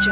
ジ。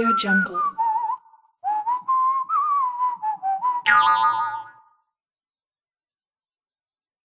Audio Jungle.